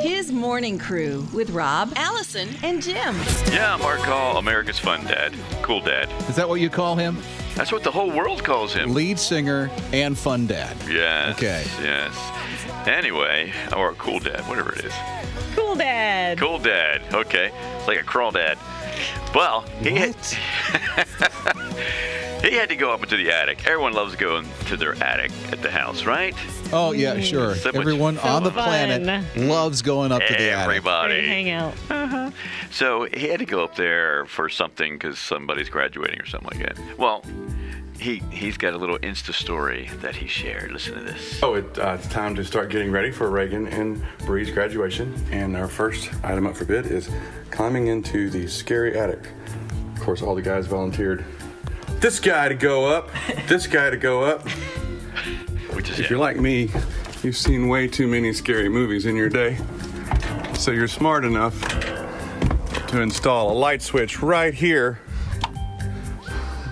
His morning crew with Rob, Allison, and Jim. Yeah, Mark Hall, America's Fun Dad. Cool Dad. Is that what you call him? That's what the whole world calls him. Lead singer and fun dad. Yes. Okay. Yes. Anyway, or Cool Dad, whatever it is. Cool dad. Cool Dad. Okay. It's like a crawl dad. Well, he had, he had to go up into the attic. Everyone loves going to their attic at the house, right? Oh, yeah, sure. So much Everyone on the fun. planet loves going up to the attic. Great Everybody. hangout. Uh-huh. So he had to go up there for something because somebody's graduating or something like that. Well, he he's got a little Insta story that he shared. Listen to this. Oh, it, uh, it's time to start getting ready for Reagan and Bree's graduation. And our first item up for bid is climbing into the scary attic. Of course, all the guys volunteered. This guy to go up, this guy to go up. Which is If you're like me, you've seen way too many scary movies in your day. So you're smart enough to install a light switch right here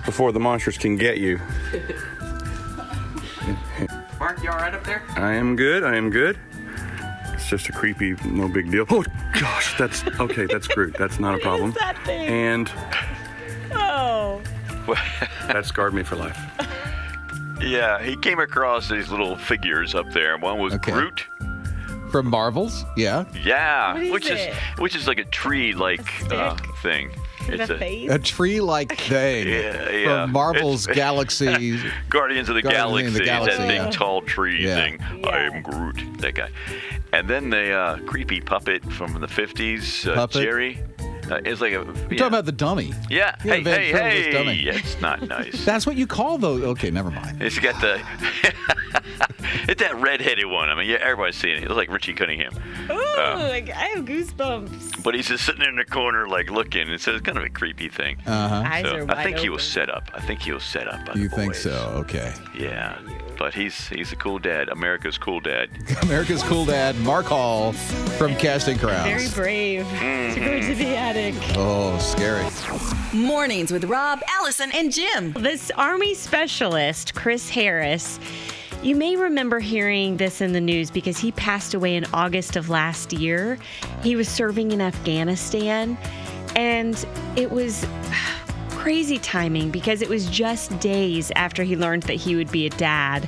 before the monsters can get you. Mark, you all right up there? I am good. I am good. It's just a creepy, no big deal. Oh gosh, that's okay. That's Groot. That's not a problem. that thing? And. that scarred me for life. yeah, he came across these little figures up there. One was Okay. Groot. From Marvels? Yeah. Yeah, What is which it? is which is like a tree-like uh, thing. Is that face? A tree like thing Yeah, yeah. from Marvel's It's- Galaxy. Guardians of the Guardians Galaxy, of the Galaxy, that big tall tree Yeah. thing. I am Groot, that guy. And then the uh, creepy puppet from the 50s, uh, Jerry. Uh, is like a. You're talking about the dummy. Yeah, Yeah, hey, hey, Helsing's hey. dummy. It's not nice. That's what you call those. Okay, never mind. It's got the. it's that red-headed one. I mean, yeah, everybody's seeing it. It's like Richie Cunningham, Ooh, Uh, like, I have goosebumps. but he's just sitting in the corner, like looking. It's, it's kind of a creepy thing. Uh huh. So I wide think he was set up. I think he was set up. By You the think boys. so? Okay. Yeah, but he's he's a cool dad. America's cool dad. America's cool dad, Mark Hall from Casting Crowns. Very brave to go to the attic. Oh, scary. Mornings with Rob, Allison, and Jim. This Army specialist, Chris Harris, you may remember hearing this in the news because he passed away in August of last year. He was serving in Afghanistan, and it was crazy timing because it was just days after he learned that he would be a dad.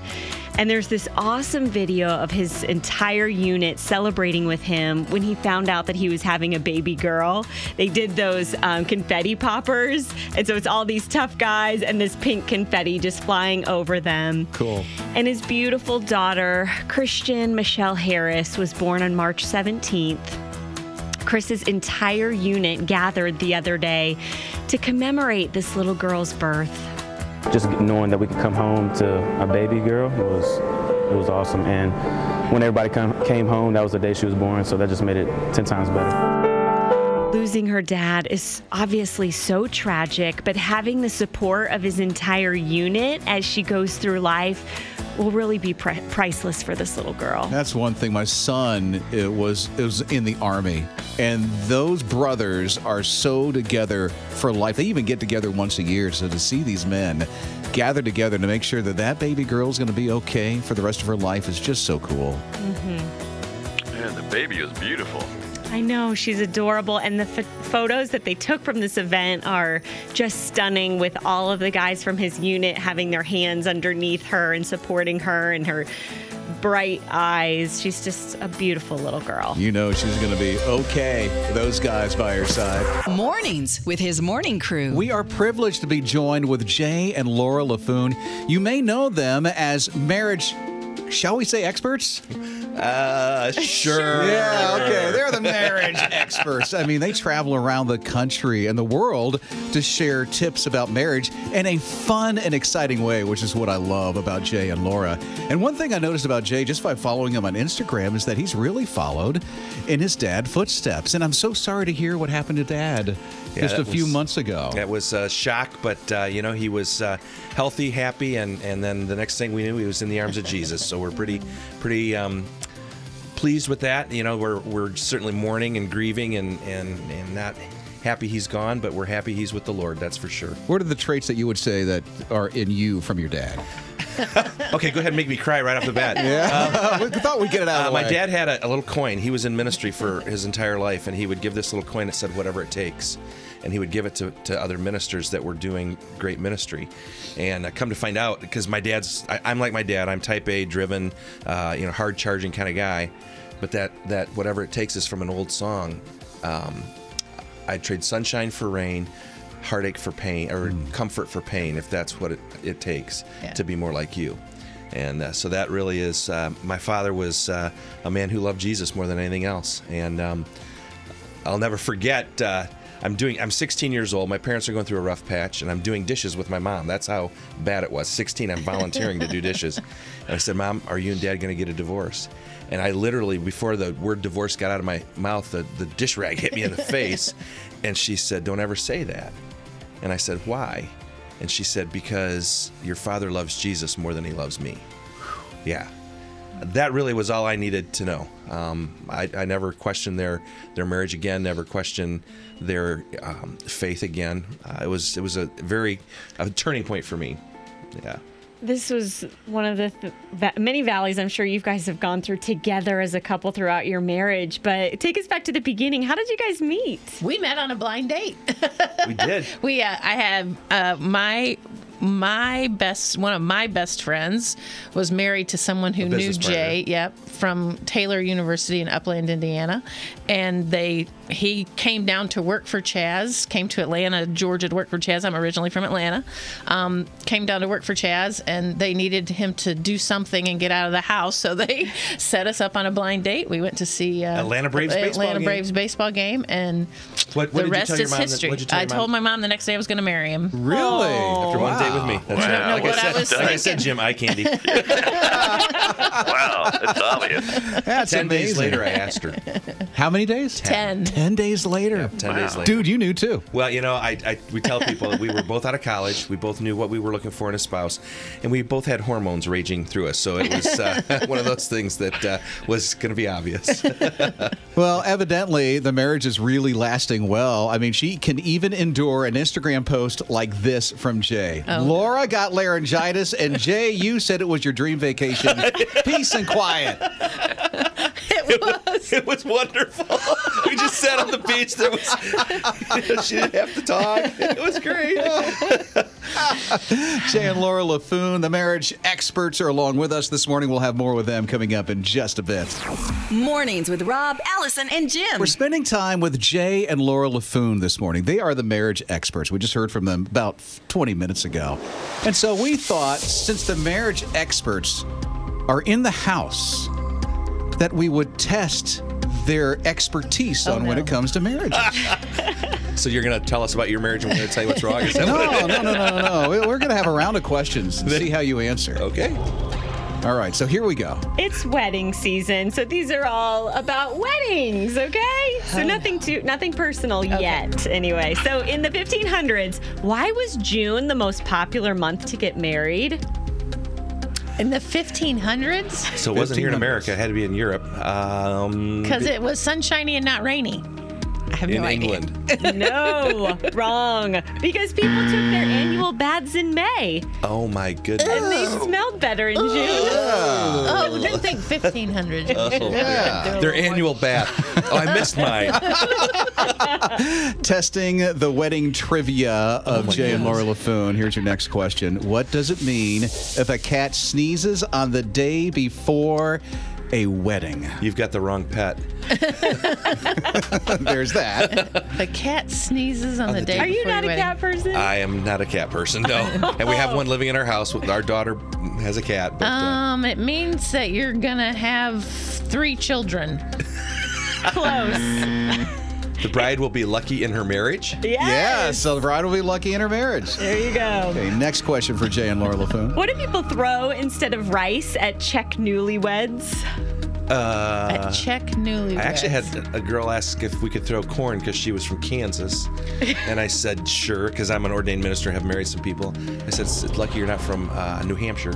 And there's this awesome video of his entire unit celebrating with him when he found out that he was having a baby girl. They did those um, confetti poppers. And so it's all these tough guys and this pink confetti just flying over them. Cool. And his beautiful daughter, Christian Michelle Harris, was born on March 17th. Chris's entire unit gathered the other day to commemorate this little girl's birth. just knowing that we could come home to a baby girl it was it was awesome and when everybody come, came home that was the day she was born so that just made it 10 times better Losing her dad is obviously so tragic, but having the support of his entire unit as she goes through life will really be pri- priceless for this little girl. That's one thing. My son it was it was in the army, and those brothers are so together for life. They even get together once a year. So to see these men gather together to make sure that that baby girl is going to be okay for the rest of her life is just so cool. Mm-hmm. Man, the baby is beautiful. I know she's adorable, and the ph photos that they took from this event are just stunning. With all of the guys from his unit having their hands underneath her and supporting her, and her bright eyes. She's just a beautiful little girl. You know she's going to be okay. Those guys by her side. Mornings with his morning crew. We are privileged to be joined with Jay and Laura Laffoon. You may know them as marriage, shall we say, experts? Uh, sure. Yeah, okay. They're the marriage experts. I mean, they travel around the country and the world to share tips about marriage in a fun and exciting way, which is what I love about Jay and Laura. And one thing I noticed about Jay just by following him on Instagram is that he's really followed in his dad footsteps. And I'm so sorry to hear what happened to dad Yeah, just a few was- months ago. That was a shock, but uh, you know he was uh, healthy, happy, and and then the next thing we knew, he was in the arms of Jesus. So we're pretty, pretty um, pleased with that. You know, we're we're certainly mourning and grieving and and and not happy he's gone, but we're happy he's with the Lord. That's for sure. What are the traits that you would say that are in you from your dad? Okay, go ahead and make me cry right off the bat. Yeah. we thought we'd get it out Uh, of the my dad had a, a little coin. He was in ministry for his entire life, and he would give this little coin that said "whatever it takes," and he would give it to, to other ministers that were doing great ministry. And I come to find out, because my dad's, I, I'm like my dad. I'm Type A, driven, uh, you know, hard charging kind of guy. But that that whatever it takes is from an old song. Um, I'd trade sunshine for rain, heartache for pain, or comfort for pain, if that's what it, it takes Yeah. to be more like you. And uh, so that really is. Uh, my father was uh, a man who loved Jesus more than anything else, and um, I'll never forget. Uh, I'm doing. I'm 16 years old. My parents are going through a rough patch, and I'm doing dishes with my mom. That's how bad it was. 16. I'm volunteering to do dishes, and I said, "Mom, are you and Dad going to get a divorce?" And I literally, before the word divorce got out of my mouth, the, the dish rag hit me in the face, and she said, "Don't ever say that." And I said, "Why?" And she said, "Because your father loves Jesus more than he loves me." Yeah, that really was all I needed to know. Um, I, I never questioned their their marriage again. Never questioned their um, faith again. Uh, it was it was a very a turning point for me. Yeah. This was one of the th- va- many valleys I'm sure you guys have gone through together as a couple throughout your marriage. But take us back to the beginning. How did you guys meet? We met on a blind date. We did. we uh, I have uh, my my best one of my best friends was married to someone who knew business partner. Jay, yep, from Taylor University in Upland, Indiana, and they he came down to work for Chaz, came to Atlanta, Georgia to work for Chaz. I'm originally from Atlanta. Um, came down to work for Chaz, and they needed him to do something and get out of the house, so they set us up on a blind date. We went to see uh, Atlanta Braves baseball Atlanta game. Braves baseball game, and What, what the rest you tell your is mom? that- history. what'd you tell I your told my mom the next day I was going to marry him. Really? after one date with me. That's Wow. right. Like, what I I said, was like I thinking. said, Jim, eye candy. Wow, it's obvious. That's Ten days later, I asked her. How many days? Ten. Ten days later. Ten days later. Dude, you knew too. Well, you know, I, I we tell people that we were both out of college. We both knew what we were looking for in a spouse, and we both had hormones raging through us. So it was uh, one of those things that uh, was going to be obvious. Well, evidently, the marriage is really lasting well. I mean, she can even endure an Instagram post like this from Jay. Laura got laryngitis, and Jay, you said it was your dream vacation. Peace and quiet. It was. it was wonderful. We just sat on the beach. There was she didn't have to talk. It was great. Jay and Laura Laffoon, the marriage experts, are along with us this morning. We'll have more with them coming up in just a bit. Mornings with Rob, Allison, and Jim. We're spending time with Jay and Laura Laffoon this morning. They are the marriage experts. We just heard from them about 20 minutes ago. And so we thought, since the marriage experts are in the house, that we would test their expertise oh, on when it comes to marriage. So you're going to tell us about your marriage, and we're going to tell you what's wrong. Is that no, what it no, no, no, no, no. We- We're going to have a round of questions and see how you answer. Okay. All right, so here we go. It's wedding season, so these are all about weddings, okay? So nothing too nothing personal yet anyway. So in the 1500s, why was June the most popular month to get married? In the 1500s? So it wasn't here in America. It had to be in Europe. Um, Because it was sunshiny and not rainy. I have in no idea. England. No, wrong. Because people took their annual baths in May Oh my goodness. and they smelled better in June. Oh, oh, didn't think 1500s. Yeah. Their annual bath. Oh, I missed mine. Testing the wedding trivia of oh, my Jay and Laura goodness. Laffoon. Here's your next question. What does it mean if a cat sneezes on the day before a wedding? You've got the wrong pet. There's that. The cat sneezes on, the, day Are you not a wedding. cat person? I am not a cat person, no. and we have one living in our house. Our daughter has a cat. But, uh, Um, it means that you're gonna have three children. Close. The bride will be lucky in her marriage. Yes. Yeah, so the bride will be lucky in her marriage. There you go. Okay, next question for Jay and Laura Laffoon. What do people throw instead of rice at Czech newlyweds? At Czech newlyweds. Uh, I actually had a girl ask if we could throw corn because she was from Kansas, and I said sure because I'm an ordained minister and have married some people. I said it's lucky you're not from uh, New Hampshire,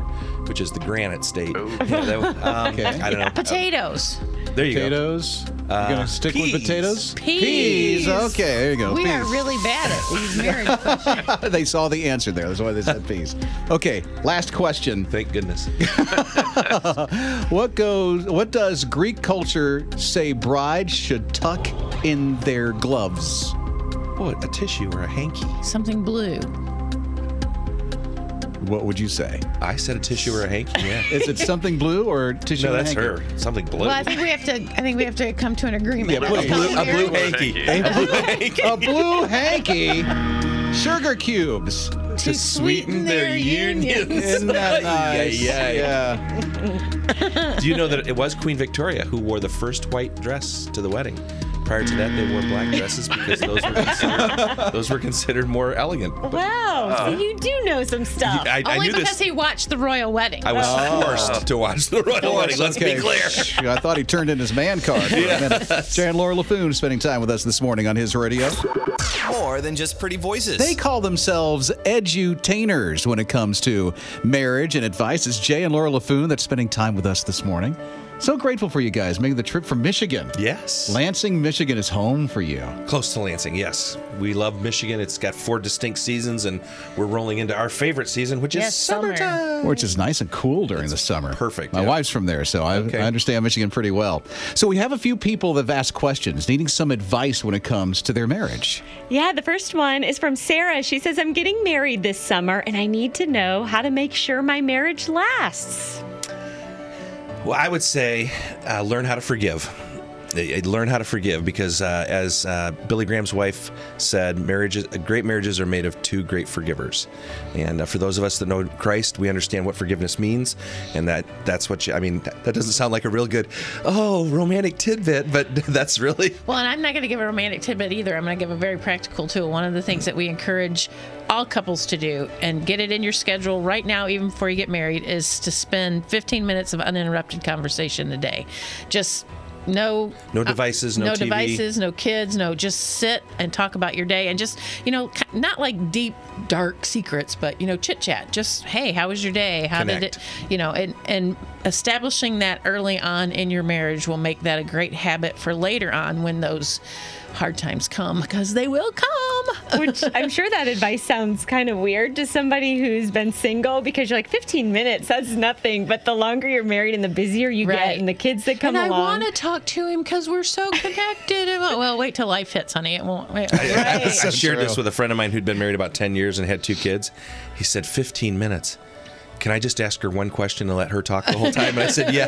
which is the granite state. Yeah, that um, Okay. I don't know. potatoes. There you go. potatoes. You Uh, gonna stick peas. with potatoes? Peas. Okay, there you go. We are peas. really bad at these marriage questions. they saw the answer there. That's why they said peas. Okay, last question. Thank goodness. What goes? What does Greek culture say brides should tuck in their gloves? What? a tissue or a hanky. Something blue. What would you say? I said a tissue or a hanky. Yeah. Is it something blue or tissue? no, and that's hanky? her. Something blue. Well, I think we have to. I think we have to come to an agreement. Yeah, a blue, a blue hanky. A blue, a blue hanky. Sugar cubes. to sweeten their unions. Isn't that nice? Yeah, yeah. yeah. Do you know that it was Queen Victoria who wore the first white dress to the wedding? Prior to that, they wore black dresses because those were considered, those were considered more elegant. Wow, so uh, you do know some stuff. I, I Only knew because this. he watched the royal wedding. I was oh. forced to watch the royal wedding. Let's Okay. be clear. I thought he turned in his man card. For a minute. Jay and Laura Laffoon spending time with us this morning on his radio. More than just pretty voices. They call themselves edutainers when it comes to marriage and advice. It's Jay and Laura Laffoon that's spending time with us this morning. So grateful for you guys making the trip from Michigan. Yes. Lansing, Michigan is home for you. Close to Lansing, yes. We love Michigan. It's got four distinct seasons, and we're rolling into our favorite season, which is Yes, summer. summertime. Which is nice and cool during the summer. perfect, My yeah. wife's from there, so I, Okay. I understand Michigan pretty well. So we have a few people that have asked questions, needing some advice when it comes to their marriage. Yeah, the first one is from Sarah. She says, I'm getting married this summer and I need to know how to make sure my marriage lasts. Well, I would say uh, learn how to forgive. Learn how to forgive because, uh, as uh, Billy Graham's wife said, marriages, great marriages are made of two great forgivers. And uh, for those of us that know Christ, we understand what forgiveness means, and that that's what you, I mean. That, that doesn't sound like a real good, oh, romantic tidbit, but that's really Well, and I'm not going to give a romantic tidbit either. I'm going to give a very practical tool. One of the things that we encourage all couples to do and get it in your schedule right now, even before you get married, is to spend 15 minutes of uninterrupted conversation a day. Just no No devices, no uh, no TV. devices, no kids, no. Just sit and talk about your day, and just you know, not like deep, dark secrets, but you know, chit chat. Just hey, how was your day? How did it? You know, and and establishing that early on in your marriage will make that a great habit for later on when those hard times come because they will come. Which I'm sure that advice sounds kind of weird to somebody who's been single because you're like 15 minutes, that's nothing. But the longer you're married and the busier you Right. get and the kids that come and I want to talk to him because we're so connected. And well, well, wait till life hits, honey. It won't. Wait. I, I shared this with a friend of mine who'd been married about 10 years and had two kids. He said, 15 minutes. Can I just ask her one question and let her talk the whole time? And I said, Yeah,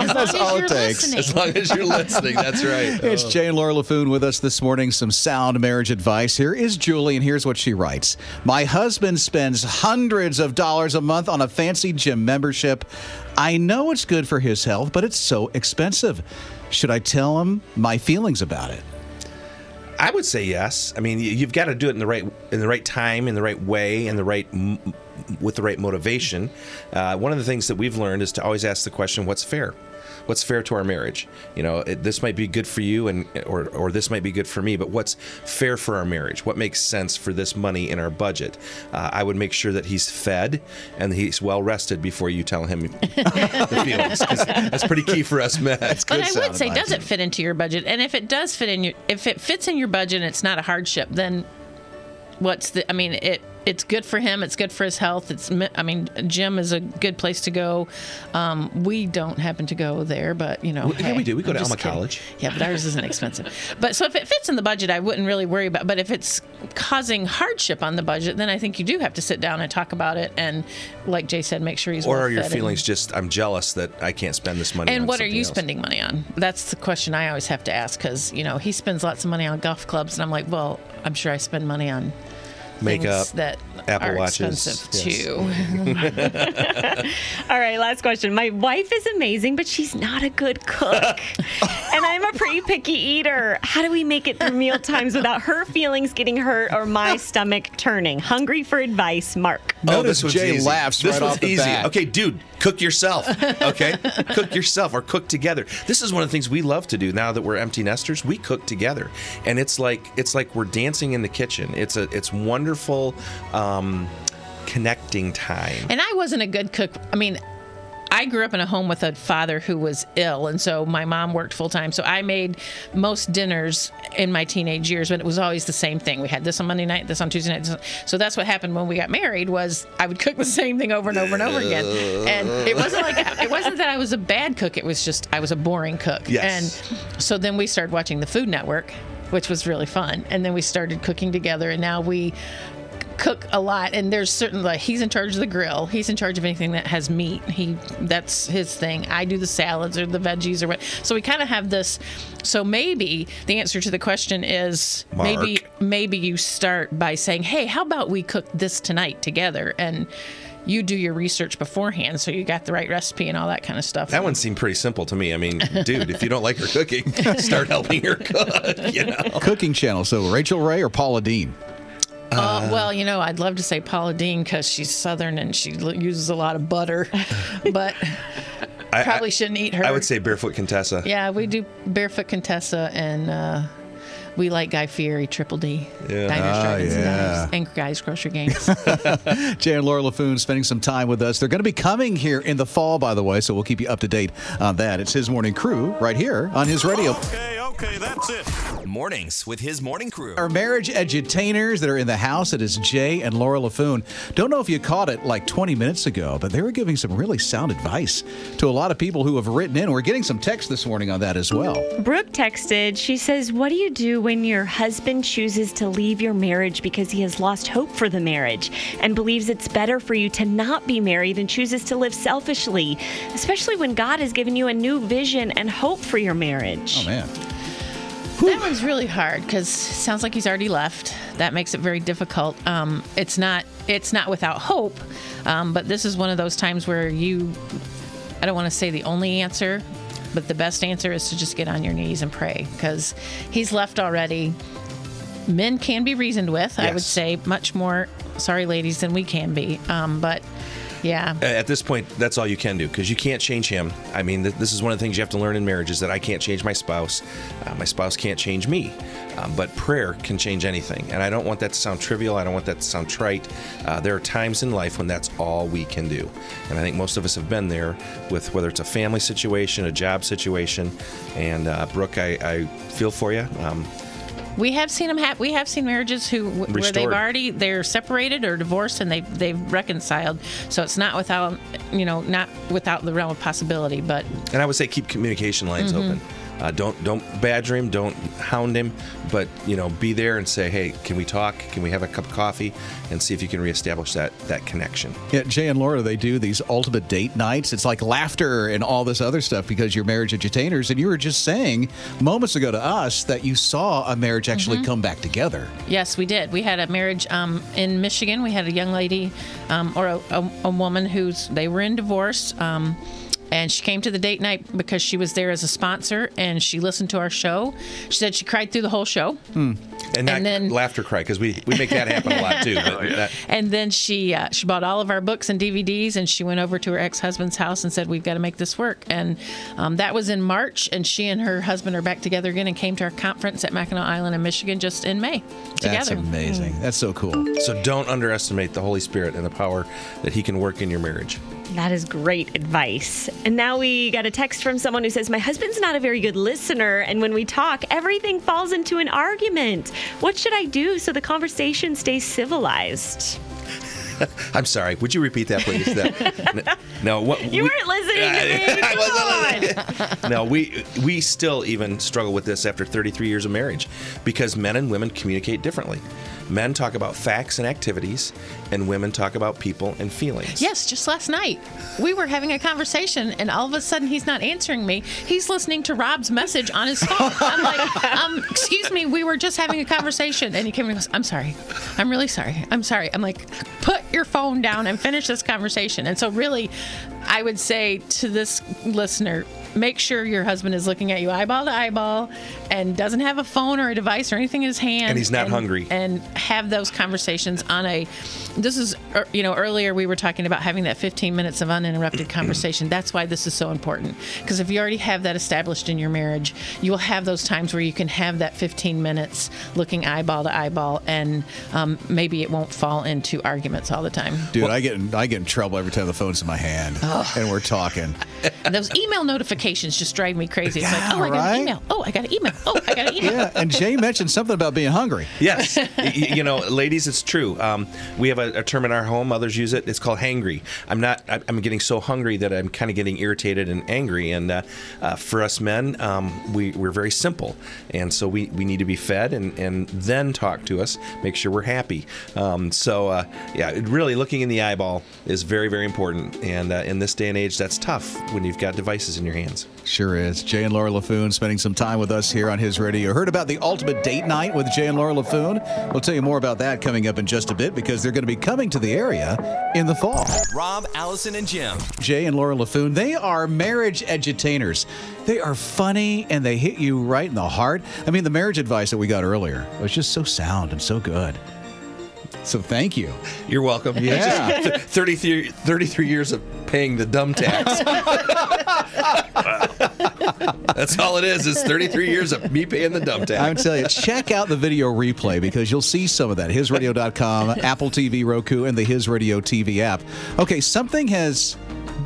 As long as all it you're takes. listening. as long as you're listening. That's right. It's oh. Jay and Laura Laffoon with us this morning. Some sound marriage advice. Here is Julie, and here's what she writes My husband spends hundreds of dollars a month on a fancy gym membership. I know it's good for his health, but it's so expensive. Should I tell him my feelings about it? I would say yes. I mean, you- you've got to do it in the right in the right time, in the right way, in the right m- with the right motivation. Uh, one of the things that we've learned is to always ask the question, "What's fair?" What's fair to our marriage? You know, it, this might be good for you, and or or this might be good for me. But what's fair for our marriage? What makes sense for this money in our budget? Uh, I would make sure that he's fed and he's well rested before you tell him the feelings. 'cause that's pretty key for us men. But I would say, does it fit into your budget? And if it does fit in your, if it fits in your budget, and it's not a hardship. Then what's the? I mean, it it's good for him. It's good for his health. It's I mean, gym is a good place to go. Um, we don't happen to go there, but you know, Well, yeah, hey, we do. We go I'm to Alma kidding. College. Yeah, but ours isn't expensive. But so if it fits in the budget, I wouldn't really worry about. But if it's causing hardship on the budget, then I think you do have to sit down and talk about it. And like Jay said, make sure he's Or are your feelings and, just I'm jealous that I can't spend this money? and what are you else? spending money on? That's the question I always have to ask because you know he spends lots of money on golf clubs, and I'm like, well, I'm sure I spend money on Makeup, that Apple are Watches, expensive yes. too. All right, last question. My wife is amazing, but she's not a good cook. and I'm a pretty picky eater. How do we make it through meal times without her feelings getting hurt or my stomach turning? Hungry for advice, Mark. Notice one's oh, Jay easy. laughs this right one's off the easy. bat. Okay, dude, cook yourself. Okay, cook yourself or cook together. This is one of the things we love to do now that we're empty nesters. We cook together, and it's like it's like we're dancing in the kitchen. It's a it's wonderful um, connecting time. And I wasn't a good cook. I mean, I grew up in a home with a father who was ill, and so my mom worked full time. So I made most dinners in my teenage years, but it was always the same thing. We had this on Monday night, this on Tuesday night. On- so that's what happened when we got married. Was I would cook the same thing over and over and over again, and it wasn't like it wasn't that I was a bad cook. It was just I was a boring cook. Yes. And so then we started watching the Food Network, which was really fun, and then we started cooking together, and now we cook a lot. And there's certain like he's in charge of the grill. He's in charge of anything that has meat. He that's his thing. I do the salads or the veggies or what. So we kind of have this so maybe the answer to the question is maybe maybe you start by saying hey how about we cook this tonight together? And you do your research beforehand so you got the right recipe and all that kind of stuff That one seemed pretty simple to me. I mean, dude, if you don't like her cooking, start helping her cook. You know. Cooking channel. So Rachael Ray or Paula Deen? Uh, well, you know, I'd love to say Paula Deen because she's Southern and she l- uses a lot of butter, but I- probably I- shouldn't eat her. I would say barefoot Contessa. Yeah, we do Barefoot Contessa and uh, we like Guy Fieri, Triple D, Yeah. Diners, Ah, Dragons, and yeah. Dives, and Guys Grocery Games. Jay and Laura Laffoon spending some time with us. They're going to be coming here in the fall, by the way, so we'll keep you up to date on that. It's his morning crew right here on his radio. Okay, okay, that's it. Mornings with his morning crew. Our marriage edutainers that are in the house, it is Jay and Laura Laffoon. Don't know if you caught it like 20 minutes ago, but they were giving some really sound advice to a lot of people who have written in. We're getting some text this morning on that as well. Brooke texted, she says, What do you do when your husband chooses to leave your marriage because he has lost hope for the marriage and believes it's better for you to not be married and chooses to live selfishly, especially when God has given you a new vision and hope for your marriage? Oh, man. That one's really hard because sounds like he's already left. That makes it very difficult. Um, it's not it's not without hope, um, but this is one of those times where you. I don't want to say the only answer, but the best answer is to just get on your knees and pray because he's left already. Men can be reasoned with, I would say, much more. Sorry, ladies, than we can be. Um, but yeah, At this point, that's all you can do because you can't change him. I mean, th- this is one of the things you have to learn in marriage is that I can't change my spouse. Uh, my spouse can't change me. Um, but prayer can change anything. And I don't want that to sound trivial. I don't want that to sound trite. Uh, there are times in life when that's all we can do. And I think most of us have been there with whether it's a family situation, a job situation. And uh, Brooke, I, I feel for you. Um, We have seen them. Ha- we have seen marriages who where they've already they're separated or divorced and they they've reconciled. So it's not without you know not without the realm of possibility. But And I would say keep communication lines mm-hmm. open. Uh, don't don't badger him, don't hound him, but you know be there and say, hey, can we talk? Can we have a cup of coffee and see if you can reestablish that that connection? Yeah, Jay and Laura, they do these ultimate date nights. It's like laughter and all this other stuff because you're marriage edutainers. And you were just saying moments ago to us that you saw a marriage actually come back together. yes, we did. We had a marriage um, in Michigan. We had a young lady um, or a, a, a woman who's they were in divorce. Um, and she came to the date night because she was there as a sponsor and she listened to our show. She said she cried through the whole show. Hmm. And not then- laughter cry because we, we make that happen a lot too. But that, And then she uh, she bought all of our books and DVDs, and she went over to her ex husband's house and said, "We've got to make this work." And um, that was in March, and she and her husband are back together again, and came to our conference at Mackinac Island in Michigan just in May together. That's together. amazing. That's so cool. so don't underestimate the Holy Spirit and the power that He can work in your marriage. That is great advice. And now we got a text from someone who says, My husband's not a very good listener. And when we talk, everything falls into an argument. What should I do so the conversation stays civilized? I'm sorry. Would you repeat that, please? That, no, what You we- weren't listening to me. I wasn't listening. no, we we still even struggle with this after 33 years of marriage because men and women communicate differently. Men talk about facts and activities, and women talk about people and feelings. Yes, just last night we were having a conversation, and all of a sudden he's not answering me. He's listening to Rob's message on his phone. I'm like, um, excuse me, we were just having a conversation, and he came and goes, "I'm sorry, I'm really sorry, I'm sorry." I'm like, put your phone down and finish this conversation. And so, really, I would say to this listener. Make sure your husband is looking at you eyeball to eyeball and doesn't have a phone or a device or anything in his hand. And he's not hungry. And have those conversations on a. This is you know, earlier we were talking about having that 15 minutes of uninterrupted conversation. That's why this is so important. Because if you already have that established in your marriage, you will have those times where you can have that 15 minutes looking eyeball to eyeball, and um, maybe it won't fall into arguments all the time. Dude, I get in, I get in trouble every time the phone's in my hand and we're talking. And those email notifications just drive me crazy. It's Yeah, like, oh, I got right? an email. Oh, I got an email. Oh, I got an email. Yeah, and Jay mentioned something about being hungry. Yes, you know, ladies, it's true. Um, we have a, a term in our home. Others use it. It's called hangry. I'm not. I'm getting so hungry that I'm kind of getting irritated and angry. And uh, uh, for us men, um, we we're very simple, and so we, we need to be fed and and then talk to us. Make sure we're happy. Um, so uh, yeah, really looking in the eyeball is very very important. And uh, in this day and age, that's tough when you've got devices in your hands. Sure is. Jay and Laura Laffoon spending some time with us here on his radio. Heard about the ultimate date night with Jay and Laura Laffoon? We'll tell you more about that coming up in just a bit because they're going to be coming to the area in the fall. Rob, Allison, and Jim. Jay and Laura Laffoon, they are marriage edutainers. They are funny and they hit you right in the heart. I mean, the marriage advice that we got earlier was just so sound and so good. So thank you. You're welcome. Yeah. 33, 33 years of paying the dumb tax. That's all it is. It's 33 years of me paying the dumb tax. I'm telling you, check out the video replay because you'll see some of that. HisRadio.com, Apple TV, Roku, and the His Radio TV app. Okay, something has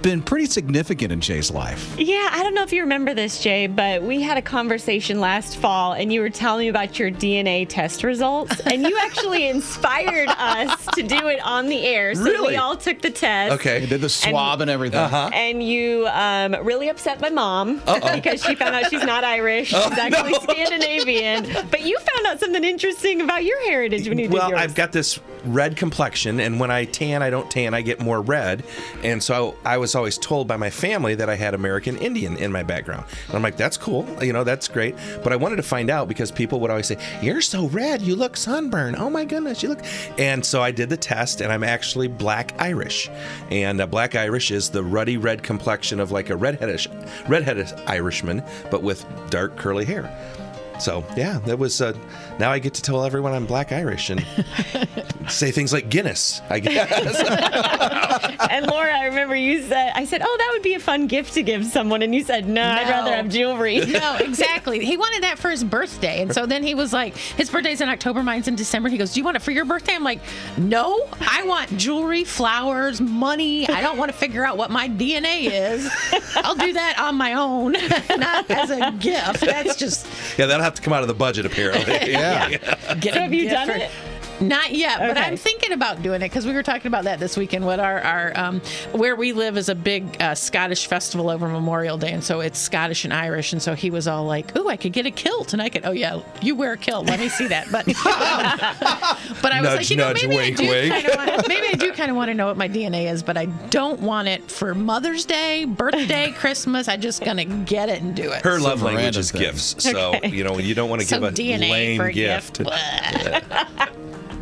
been pretty significant in Jay's life. Yeah, I don't know if you remember this, Jay, but we had a conversation last fall and you were telling me about your DNA test results. And you actually inspired us to do it on the air. So Really? we all took the test. Okay. He did the swab and, everything. Uh-huh. And you um, really upset my mom because she found out she's not Irish. She's Oh, actually no. Scandinavian. But you found out something interesting about your heritage when you did Well, yours. I've got this red complexion, and when I tan, I don't tan, I get more red. And so I was always told by my family that I had American Indian in my background. And I'm like, that's cool, you know, that's great. But I wanted to find out because people would always say, You're so red, you look sunburned. Oh my goodness, you look. And so I did the test, and I'm actually black Irish. And uh, black Irish is the ruddy red complexion of like a redheadish, redheaded Irishman, but with dark curly hair. So yeah, that was. Uh, now I get to tell everyone I'm Black Irish and say things like Guinness. I guess. and Laura, I remember you said, I said, oh, that would be a fun gift to give someone. And you said, no, I'd rather have jewelry. No, exactly. He wanted that for his birthday. And so then he was like, his birthday's in October, mine's in December. He goes, Do you want it for your birthday? I'm like, No, I want jewelry, flowers, money. I don't want to figure out what my DNA is. I'll do that on my own, not as a gift. That's just yeah, that'll have to come out of the budget apparently. Yeah. get So have you done for- it? Not yet, but I'm thinking about doing it because we were talking about that this weekend. What our our um, where we live is a big uh, Scottish festival over Memorial Day, and so it's Scottish and Irish, and so he was all like, "Ooh, I could get a kilt, and I could." Oh yeah, you wear a kilt. Let me see that. But but I was Nudge, like, you know, nudge, maybe wink, I do wink. kind of want, maybe I do kind of want to know what my DNA is, but I don't want it for Mother's Day, birthday, Christmas. I'm just gonna get it and do it. Her Some love language is gifts, so you know you don't want to so give a DNA lame for gift. gift.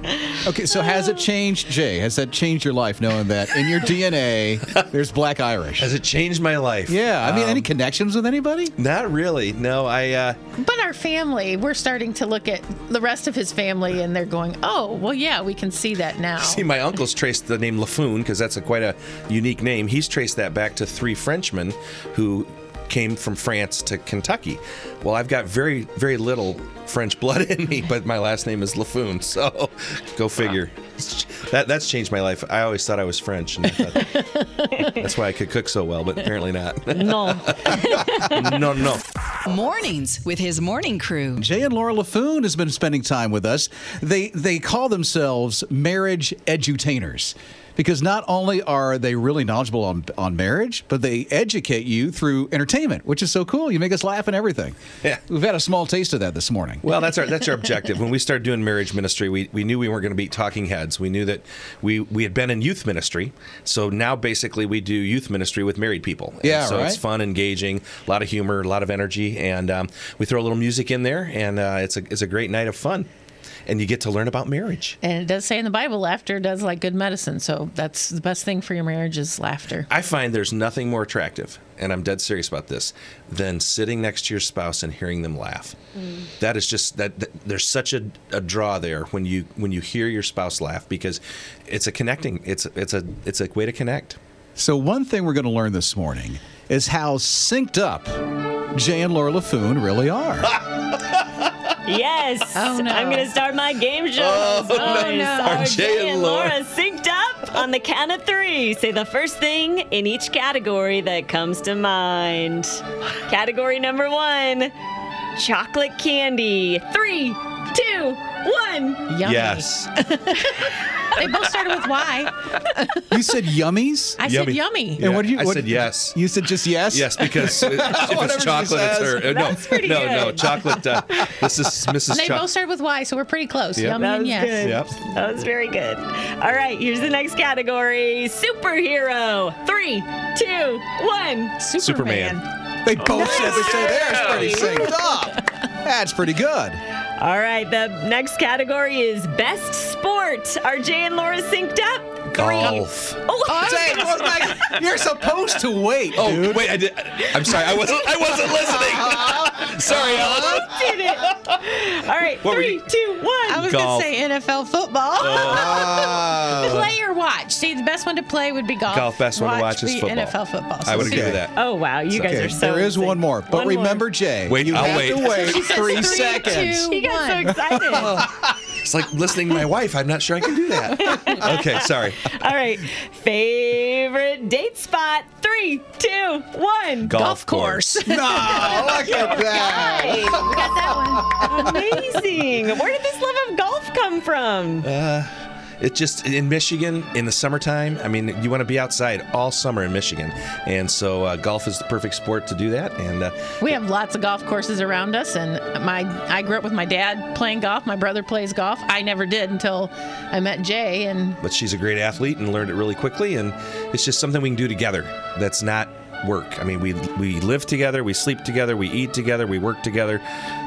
Blah. Okay, so has it changed, Jay? Has that changed your life knowing that in your DNA there's black Irish? Has it changed my life? Yeah, I mean, Um, any connections with anybody? Not really. No, I. Uh, But our family, we're starting to look at the rest of his family, and they're going, "Oh, well, yeah, we can see that now." See, my uncle's traced the name Laffoon because that's a quite a unique name. He's traced that back to three Frenchmen who came from France to Kentucky. Well, I've got very, very little French blood in me, but my last name is Laffoon. So, go figure. That that's changed my life. I always thought I was French, and I thought, that's why I could cook so well, but apparently not. No. no, no. Mornings with his morning crew. Jay and Laura Laffoon has been spending time with us. They they call themselves marriage edutainers because not only are they really knowledgeable on on marriage, but they educate you through entertainment, which is so cool. You make us laugh and everything. Yeah. We've had a small taste of that this morning. Well, that's our that's our objective. When we started doing marriage ministry, we, we knew we weren't going to be talking heads. We knew that we we had been in youth ministry, so now basically we do youth ministry with married people. And Yeah, so it's fun, engaging, a lot of humor, a lot of energy, and um, we throw a little music in there, and uh, it's a it's a great night of fun, and you get to learn about marriage. And it does say in the Bible, laughter does like good medicine. So that's the best thing for your marriage is laughter. I find there's nothing more attractive and I'm dead serious about this, than sitting next to your spouse and hearing them laugh. Mm. That is just that, that there's such a, a draw there when you when you hear your spouse laugh because it's a connecting. It's it's a it's a way to connect. So, one thing we're going to learn this morning is how synced up Jay and Laura Laffoon really are. Yes. Oh, no. I'm going to start my game show. Oh, oh no. Are Are Jay and Laura- synced up on the count of three? Say the first thing in each category that comes to mind. Category number one chocolate candy. Three, two, one. Yummy. Yes. They both started with Y. You said yummies? I said yummy. And what do you? I what- said yes. You said just yes. Yes, because if Whatever it's she chocolate, it's says. her. uh, No, That's pretty no, no, good. chocolate. Uh, this is Mrs. They both Chocolate. started with Y, so we're pretty close. Yep. Yummy That and was yes. good. Yep. That was very good. All right, here's the next category superhero. Three, two, one. Superman. They both said they say theirs pretty synced up. That's pretty good. All right, the next category is best sport. Are Jay and Laura synced up? Golf. Oh, Say, well, like, you're supposed to wait, Oh dude. wait, I did. I'm sorry. I wasn't. I wasn't listening. sorry, Ellen. did it. All right, What were three, you- two, one. I was Golf. going to say NFL football. Ah. play or watch. See, the best one to play would be golf. Golf, best one to watch is be football. NFL football. I would So agree with Okay. that. Oh wow, you guys Okay, are so. there is insane. one more, but One remember, Jay, Wait, you I'll have wait. to wait three three, seconds. two, He got so one. excited. It's like listening to my wife. I'm not sure I can do that. Okay, sorry. All right, favorite date spot. Three, two, one. Golf, course. No, look at that. Hey, we got that one. Amazing. Where did this love of golf come from? Uh, It just in Michigan in the summertime. I mean, you want to be outside all summer in Michigan, and so uh, golf is the perfect sport to do that. And uh, We have lots of golf courses around us, and my I grew up with my dad playing golf. My brother plays golf. I never did until I met Jay, and but she's a great athlete and learned it really quickly, and it's just something we can do together. That's not work. I mean, we we live together, we sleep together, we eat together, we work together.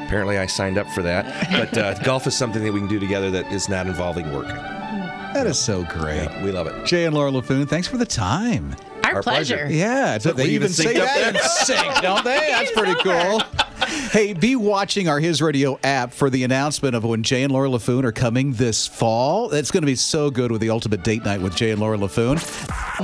Apparently, I signed up for that. But uh, golf is something that we can do together that is not involving work. That is so great. Yeah, we love it. Jay and Laura Laffoon, thanks for the time. our, Our pleasure. pleasure. Yeah, they even even say synced up that in sync, don't they? That's pretty cool. Hey, be watching our His Radio app for the announcement of when Jay and Laura Laffoon are coming this fall. It's going to be so good with the ultimate date night with Jay and Laura Laffoon.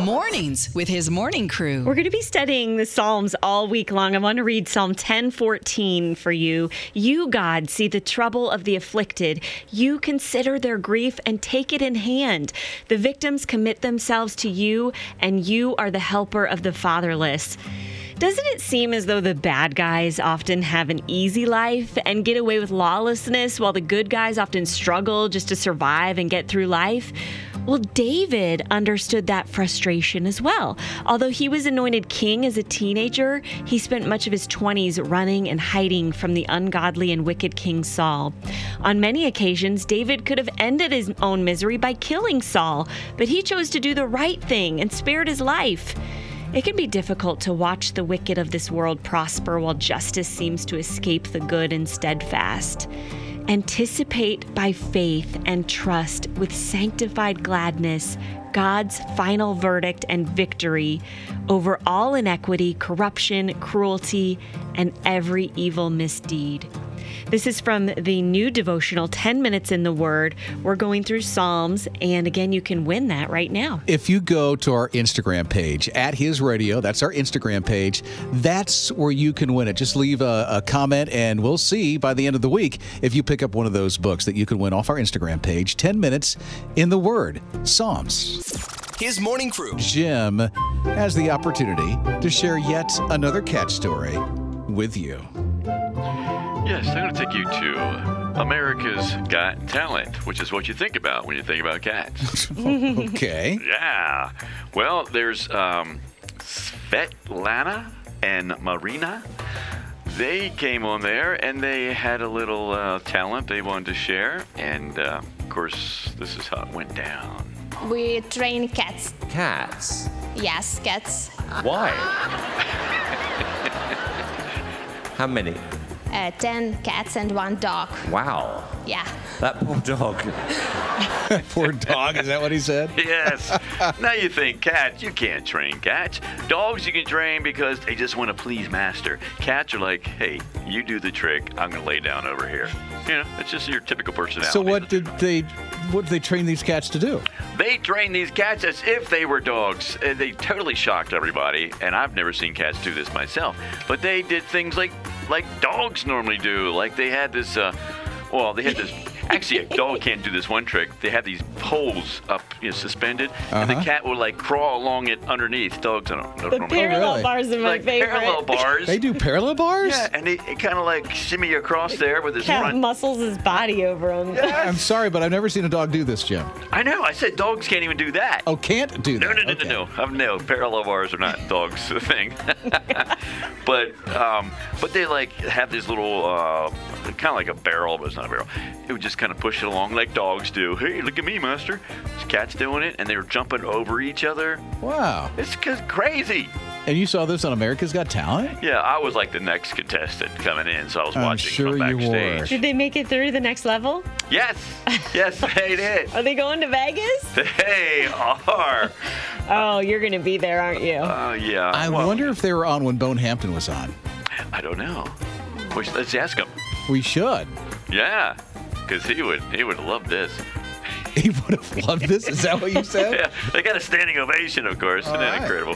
Mornings with his morning crew. We're going to be studying the Psalms all week long. I want to read Psalm 10:14 for you. You, God, see the trouble of the afflicted. You consider their grief and take it in hand. The victims commit themselves to you, and you are the helper of the fatherless. Doesn't it seem as though the bad guys often have an easy life and get away with lawlessness while the good guys often struggle just to survive and get through life? Well, David understood that frustration as well. Although he was anointed king as a teenager, he spent much of his 20s running and hiding from the ungodly and wicked King Saul. On many occasions, David could have ended his own misery by killing Saul, but he chose to do the right thing and spared his life. It can be difficult to watch the wicked of this world prosper while justice seems to escape the good and steadfast. Anticipate by faith and trust with sanctified gladness God's final verdict and victory over all inequity, corruption, cruelty, and every evil misdeed. This is from the new devotional 10 Minutes in the Word. We're going through Psalms, and again, you can win that right now. If you go to our Instagram page at His Radio, that's our Instagram page, that's where you can win it. Just leave a, a comment, and we'll see by the end of the week if you pick up one of those books that you can win off our Instagram page. 10 minutes in the Word, Psalms. His morning crew. Jim has the opportunity to share yet another cat story with you. Yes, I'm going to take you to America's Got Talent, which is what you think about when you think about cats. Okay. yeah. Well, there's um, Svetlana and Marina. They came on there and they had a little uh, talent they wanted to share. And uh, of course, this is how it went down. We train cats. Cats? Yes, cats. Why? How many? Uh, 10 cats and one dog. Wow. Yeah. That poor dog. Poor dog. Is that what he said? Yes. now you think cats, you can't train cats. Dogs you can train because they just want to please master. Cats are like, hey, you do the trick. I'm gonna lay down over here. You know, it's just your typical personality. So what did they what did they train these cats to do? They trained these cats as if they were dogs. They totally shocked everybody. And I've never seen cats do this myself. But they did things like like dogs normally do. Like they had this. Uh, well, they had this. Actually, a dog can't do this one trick. They have these poles up, you know, suspended, and the Uh-huh. cat will like crawl along it underneath. Dogs don't. don't The normally- parallel really? bars are my like favorite. parallel bars. They do parallel bars? Yeah, and it kind of like shimmy across there with his Cat front. muscles his body over him. I'm sorry, but I've never seen a dog do this, Jim. I know. I said dogs can't even do that. Oh, can't do that. No, no, no, Okay. no, no. Um, no, parallel bars are not dogs' thing. but um, but they like have this little uh, kind of like a barrel, but it's not a barrel. It would just kind of push it along like dogs do. Hey, look at me, master. This cat's doing it, and they're jumping over each other. Wow. It's just crazy. And you saw this on America's Got Talent? Yeah, I was like the next contestant coming in, so I was I'm watching sure from you backstage. were. Did they make it through the next level? Yes, yes, they did. Are they going to Vegas? They are. Oh, you're going to be there, aren't you? Oh yeah. I Well, wonder if they were on when Bone Hampton was on. I don't know. Let's ask him. We should. Yeah, because he would he would love this. He would have loved this. Is that what you said? Yeah, they got a standing ovation, of course. Isn't All that right. incredible?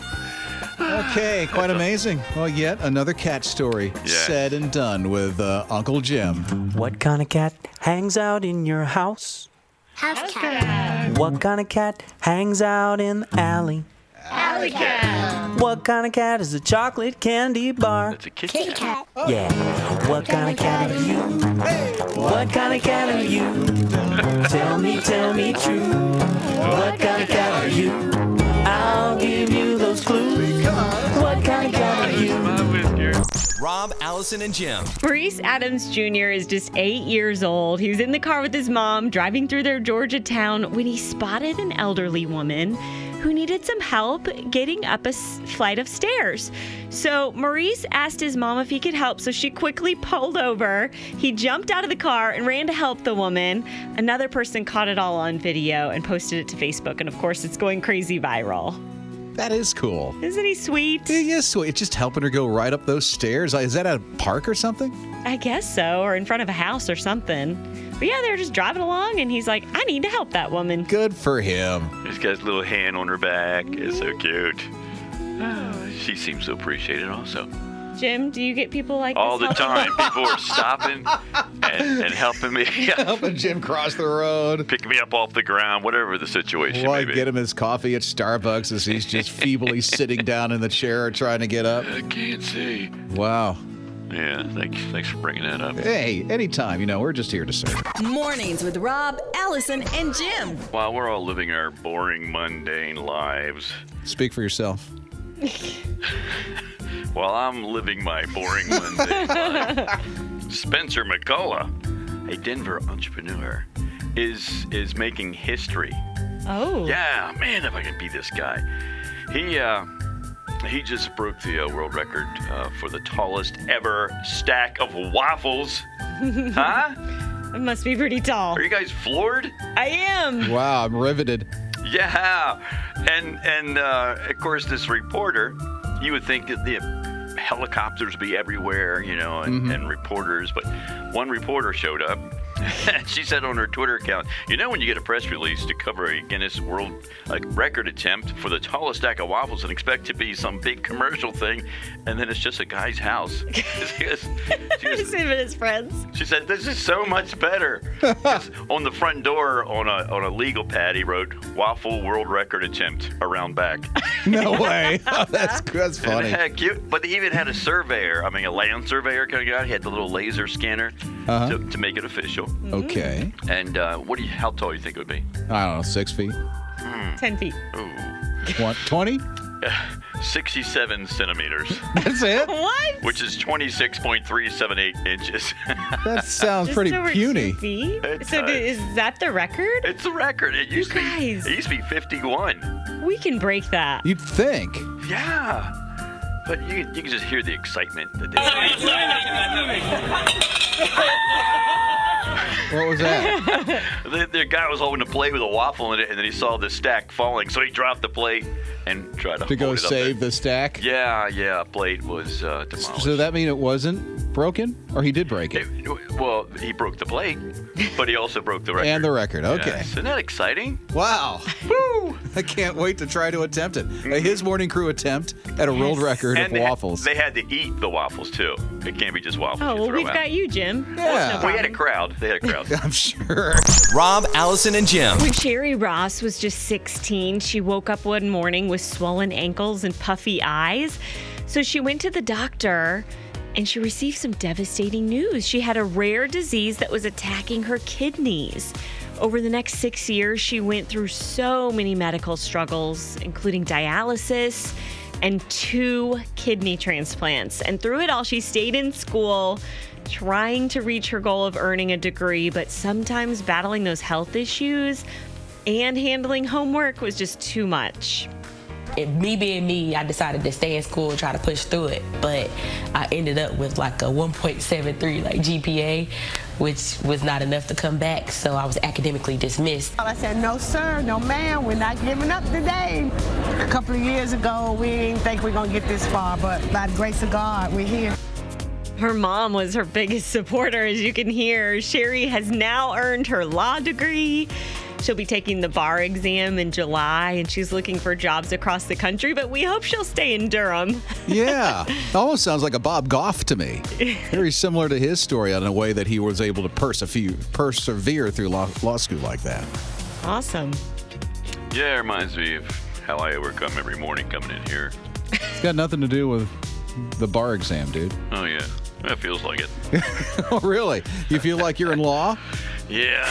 Okay, quite amazing. Well, yet another cat story Yes. said and done with uh, Uncle Jim. What kind of cat hangs out in your house? House cat. What kind of cat hangs out in the alley? Alley cat. What kind of cat is a chocolate candy bar? It's a kitty, Kitty cat. Yeah. What kind of cat are you? What kind of cat are you? Tell me, tell me true. What kind of cat are you? I'll give you those clues. What kind of cat are you? Rob, Allison, and Jim. Maurice Adams Jr. is just eight years old. He was in the car with his mom driving through their Georgia town when he spotted an elderly woman who needed some help getting up a flight of stairs. So Maurice asked his mom if he could help, so she quickly pulled over. He jumped out of the car and ran to help the woman. Another person caught it all on video and posted it to Facebook, and of course, it's going crazy viral. That is cool. Isn't he sweet? He is sweet. It's just helping her go right up those stairs. Uh, Is that at a park or something? I guess so, or in front of a house or something. But yeah, they're just driving along, and he's like, I need to help that woman. Good for him. He's got his little hand on her back. It's so cute. She seems to appreciate it also. Jim, do you get people like All the time, people are stopping and, and helping me. Helping Jim cross the road. Pick me up off the ground, whatever the situation Why may be. get him his coffee at Starbucks as he's just feebly sitting down in the chair trying to get up? I can't see. Wow. Yeah, thanks, thanks for bringing that up. Hey, anytime. You know, we're just here to serve. Mornings with Rob, Allison, and Jim. While we're all living our boring, mundane lives, Speak for yourself. while I'm living my boring, mundane life, Spencer McCullough, a Denver entrepreneur, is is making history. Oh. Yeah, man, if I can beat this guy. He uh, he just broke the uh, world record uh, for the tallest ever stack of waffles. huh? It must be pretty tall. Are you guys floored? I am. Wow, I'm riveted. Yeah, and and uh, of course this reporter, you would think that the helicopters be everywhere, you know, and, Mhm. and reporters, but one reporter showed up. she said on her Twitter account, "You know when you get a press release to cover a Guinness World Record attempt for the tallest stack of waffles and expect to be some big commercial thing, and then it's just a guy's house." She goes- she goes, Just him and his friends. she said, "This is so much better." on the front door, on a on a legal pad, he wrote "Waffle World Record Attempt around back." No way. Oh, that's that's And funny. heck, cute. But they even had a surveyor. I mean, a land surveyor kind of guy. He had the little laser scanner Uh-huh. to, to make it official. Okay. And uh, what do you? How tall do you think it would be? I don't know, six feet. Ten feet. Ooh, What, 20? sixty-seven centimeters, That's it? What? which is twenty-six point three seven eight inches. That sounds Just pretty over puny. Two feet? So does. do- is that the record? it's the record. It used to be. guys. It used to be fifty-one. We can break that. You'd think. Yeah. But you, you can just hear the excitement that they. What was that? the, the guy was holding a plate with a waffle in it, and then he saw the stack falling, so he dropped the plate and tried to, to go hold it up save there. the stack? Yeah, yeah, plate was uh, demolished. So that mean it wasn't broken, or he did break it? Well, he broke the plate, but he also broke the record. And the record. Okay. Yes. Isn't that exciting? Wow. Woo! I can't wait to try to attempt it. Uh, His morning crew attempt at a world record and of they had- waffles. they had to eat the waffles too. It can't be just waffles. Oh, well, we've out. got you, Jim. Yeah. we had a crowd. They had a crowd. I'm sure. Rob, Allison, and Jim. When Sherry Ross was just 16, she woke up one morning with swollen ankles and puffy eyes. So she went to the doctor and she received some devastating news. She had a rare disease that was attacking her kidneys. Over the next six years, she went through so many medical struggles, including dialysis and two kidney transplants. And through it all, she stayed in school trying to reach her goal of earning a degree, but sometimes battling those health issues and handling homework was just too much. If me being me, I decided to stay in school and try to push through it. But I ended up with like a 1.73 like GPA, which was not enough to come back. So I was academically dismissed. I said, no, sir, no, ma'am, we're not giving up today. A couple of years ago, we didn't think we're going to get this far, but by the grace of God, we're here. Her mom was her biggest supporter, as you can hear. Sherry has now earned her law degree. She'll be taking the bar exam in July and she's looking for jobs across the country, but we hope she'll stay in Durham. Yeah. Almost sounds like a Bob Goff to me. Very similar to his story in a way that he was able to persevere, persevere through law, law school like that. Awesome. Yeah, it reminds me of how I overcome every morning coming in here. It's got nothing to do with the bar exam, dude. Oh yeah, that feels like it. oh, really? You feel like you're in law? Yeah.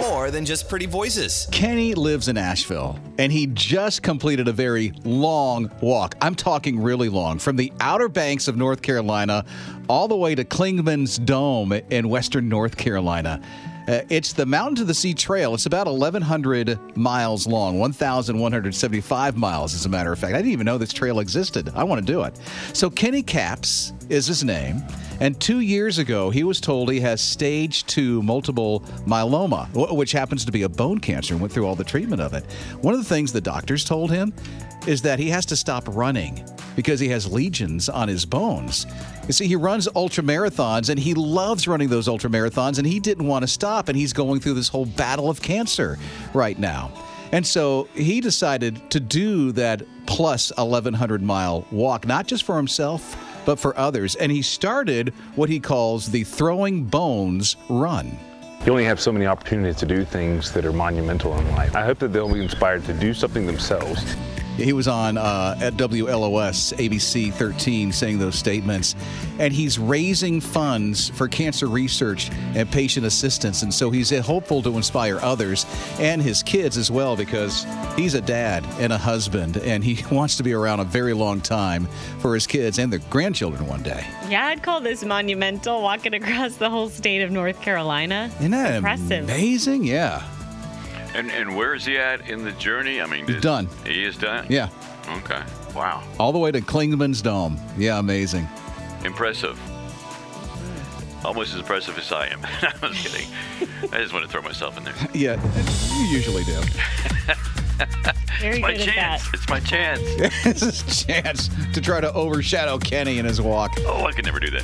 More than just pretty voices. Kenny lives in Asheville, and he just completed a very long walk. I'm talking really long, from the Outer Banks of North Carolina all the way to Clingmans Dome in western North Carolina. Uh, it's the Mountain to the Sea Trail. It's about 1,100 miles long, 1,175 miles, as a matter of fact. I didn't even know this trail existed. I want to do it. So, Kenny Caps is his name. And two years ago, he was told he has stage two multiple myeloma, which happens to be a bone cancer, and went through all the treatment of it. One of the things the doctors told him is that he has to stop running because he has legions on his bones. You see, he runs ultra marathons and he loves running those ultra marathons, and he didn't want to stop, and he's going through this whole battle of cancer right now. And so he decided to do that plus 1,100 mile walk, not just for himself, but for others. And he started what he calls the Throwing Bones Run. You only have so many opportunities to do things that are monumental in life. I hope that they'll be inspired to do something themselves. He was on uh, at WLOS ABC 13 saying those statements, and he's raising funds for cancer research and patient assistance. And so he's hopeful to inspire others and his kids as well because he's a dad and a husband, and he wants to be around a very long time for his kids and their grandchildren one day. Yeah, I'd call this monumental, walking across the whole state of North Carolina. Isn't that impressive? amazing? Yeah. And and where is he at in the journey? I mean, He's is- done. He is done. Yeah. Okay. Wow. All the way to Clingmans Dome. Yeah, amazing. Impressive. Almost as impressive as I am. I was kidding. I just want to throw myself in there. Yeah, you usually do. Very it's my good at chance. It's my chance. it's his chance to try to overshadow Kenny in his walk. Oh, I could never do that.